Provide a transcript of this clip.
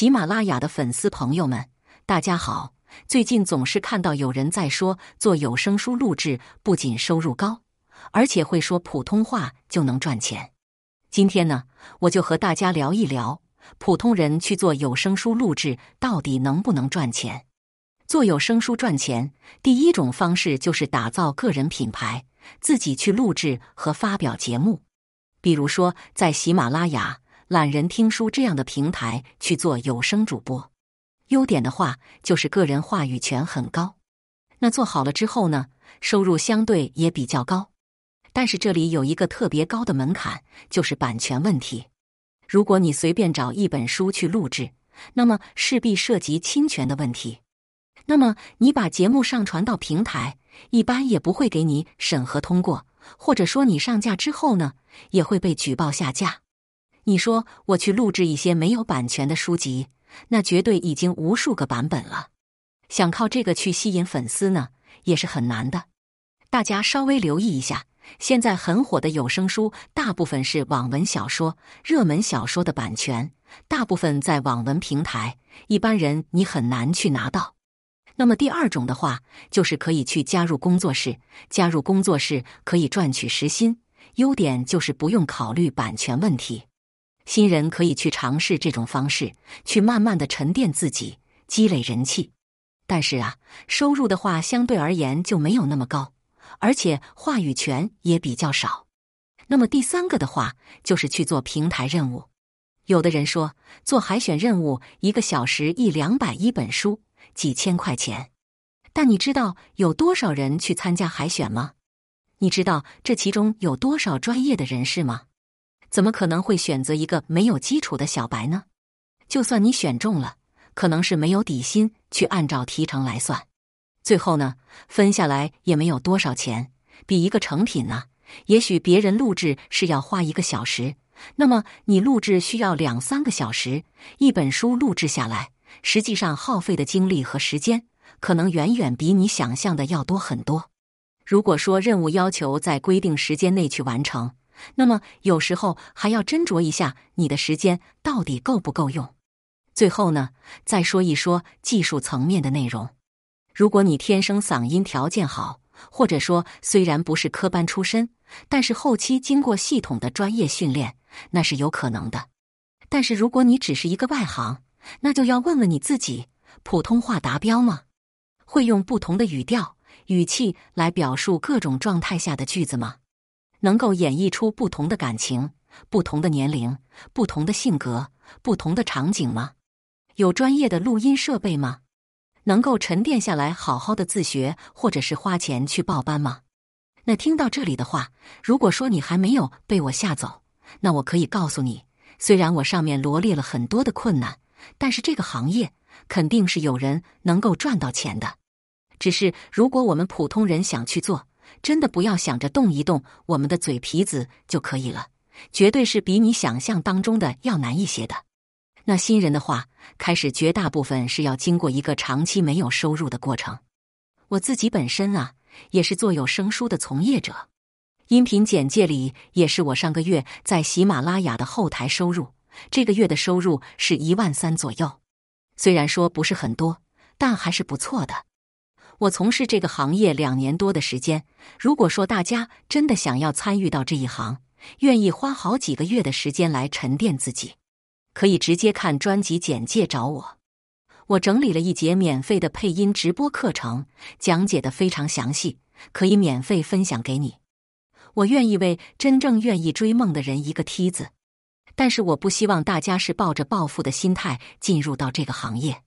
喜马拉雅的粉丝朋友们，大家好！最近总是看到有人在说，做有声书录制不仅收入高，而且会说普通话就能赚钱。今天呢，我就和大家聊一聊，普通人去做有声书录制到底能不能赚钱？做有声书赚钱，第一种方式就是打造个人品牌，自己去录制和发表节目，比如说在喜马拉雅。懒人听书这样的平台去做有声主播，优点的话就是个人话语权很高。那做好了之后呢，收入相对也比较高。但是这里有一个特别高的门槛，就是版权问题。如果你随便找一本书去录制，那么势必涉及侵权的问题。那么你把节目上传到平台，一般也不会给你审核通过，或者说你上架之后呢，也会被举报下架。你说我去录制一些没有版权的书籍，那绝对已经无数个版本了。想靠这个去吸引粉丝呢，也是很难的。大家稍微留意一下，现在很火的有声书，大部分是网文小说、热门小说的版权，大部分在网文平台，一般人你很难去拿到。那么第二种的话，就是可以去加入工作室，加入工作室可以赚取时薪，优点就是不用考虑版权问题。新人可以去尝试这种方式，去慢慢的沉淀自己，积累人气。但是啊，收入的话相对而言就没有那么高，而且话语权也比较少。那么第三个的话，就是去做平台任务。有的人说做海选任务，一个小时一两百一本书，几千块钱。但你知道有多少人去参加海选吗？你知道这其中有多少专业的人士吗？怎么可能会选择一个没有基础的小白呢？就算你选中了，可能是没有底薪去按照提成来算，最后呢分下来也没有多少钱，比一个成品呢。也许别人录制是要花一个小时，那么你录制需要两三个小时，一本书录制下来，实际上耗费的精力和时间可能远远比你想象的要多很多。如果说任务要求在规定时间内去完成。那么有时候还要斟酌一下你的时间到底够不够用。最后呢，再说一说技术层面的内容。如果你天生嗓音条件好，或者说虽然不是科班出身，但是后期经过系统的专业训练，那是有可能的。但是如果你只是一个外行，那就要问问你自己：普通话达标吗？会用不同的语调、语气来表述各种状态下的句子吗？能够演绎出不同的感情、不同的年龄、不同的性格、不同的场景吗？有专业的录音设备吗？能够沉淀下来好好的自学，或者是花钱去报班吗？那听到这里的话，如果说你还没有被我吓走，那我可以告诉你，虽然我上面罗列了很多的困难，但是这个行业肯定是有人能够赚到钱的。只是如果我们普通人想去做，真的不要想着动一动我们的嘴皮子就可以了，绝对是比你想象当中的要难一些的。那新人的话，开始绝大部分是要经过一个长期没有收入的过程。我自己本身啊，也是做有声书的从业者，音频简介里也是我上个月在喜马拉雅的后台收入，这个月的收入是一万三左右。虽然说不是很多，但还是不错的。我从事这个行业两年多的时间，如果说大家真的想要参与到这一行，愿意花好几个月的时间来沉淀自己，可以直接看专辑简介找我。我整理了一节免费的配音直播课程，讲解的非常详细，可以免费分享给你。我愿意为真正愿意追梦的人一个梯子，但是我不希望大家是抱着暴富的心态进入到这个行业。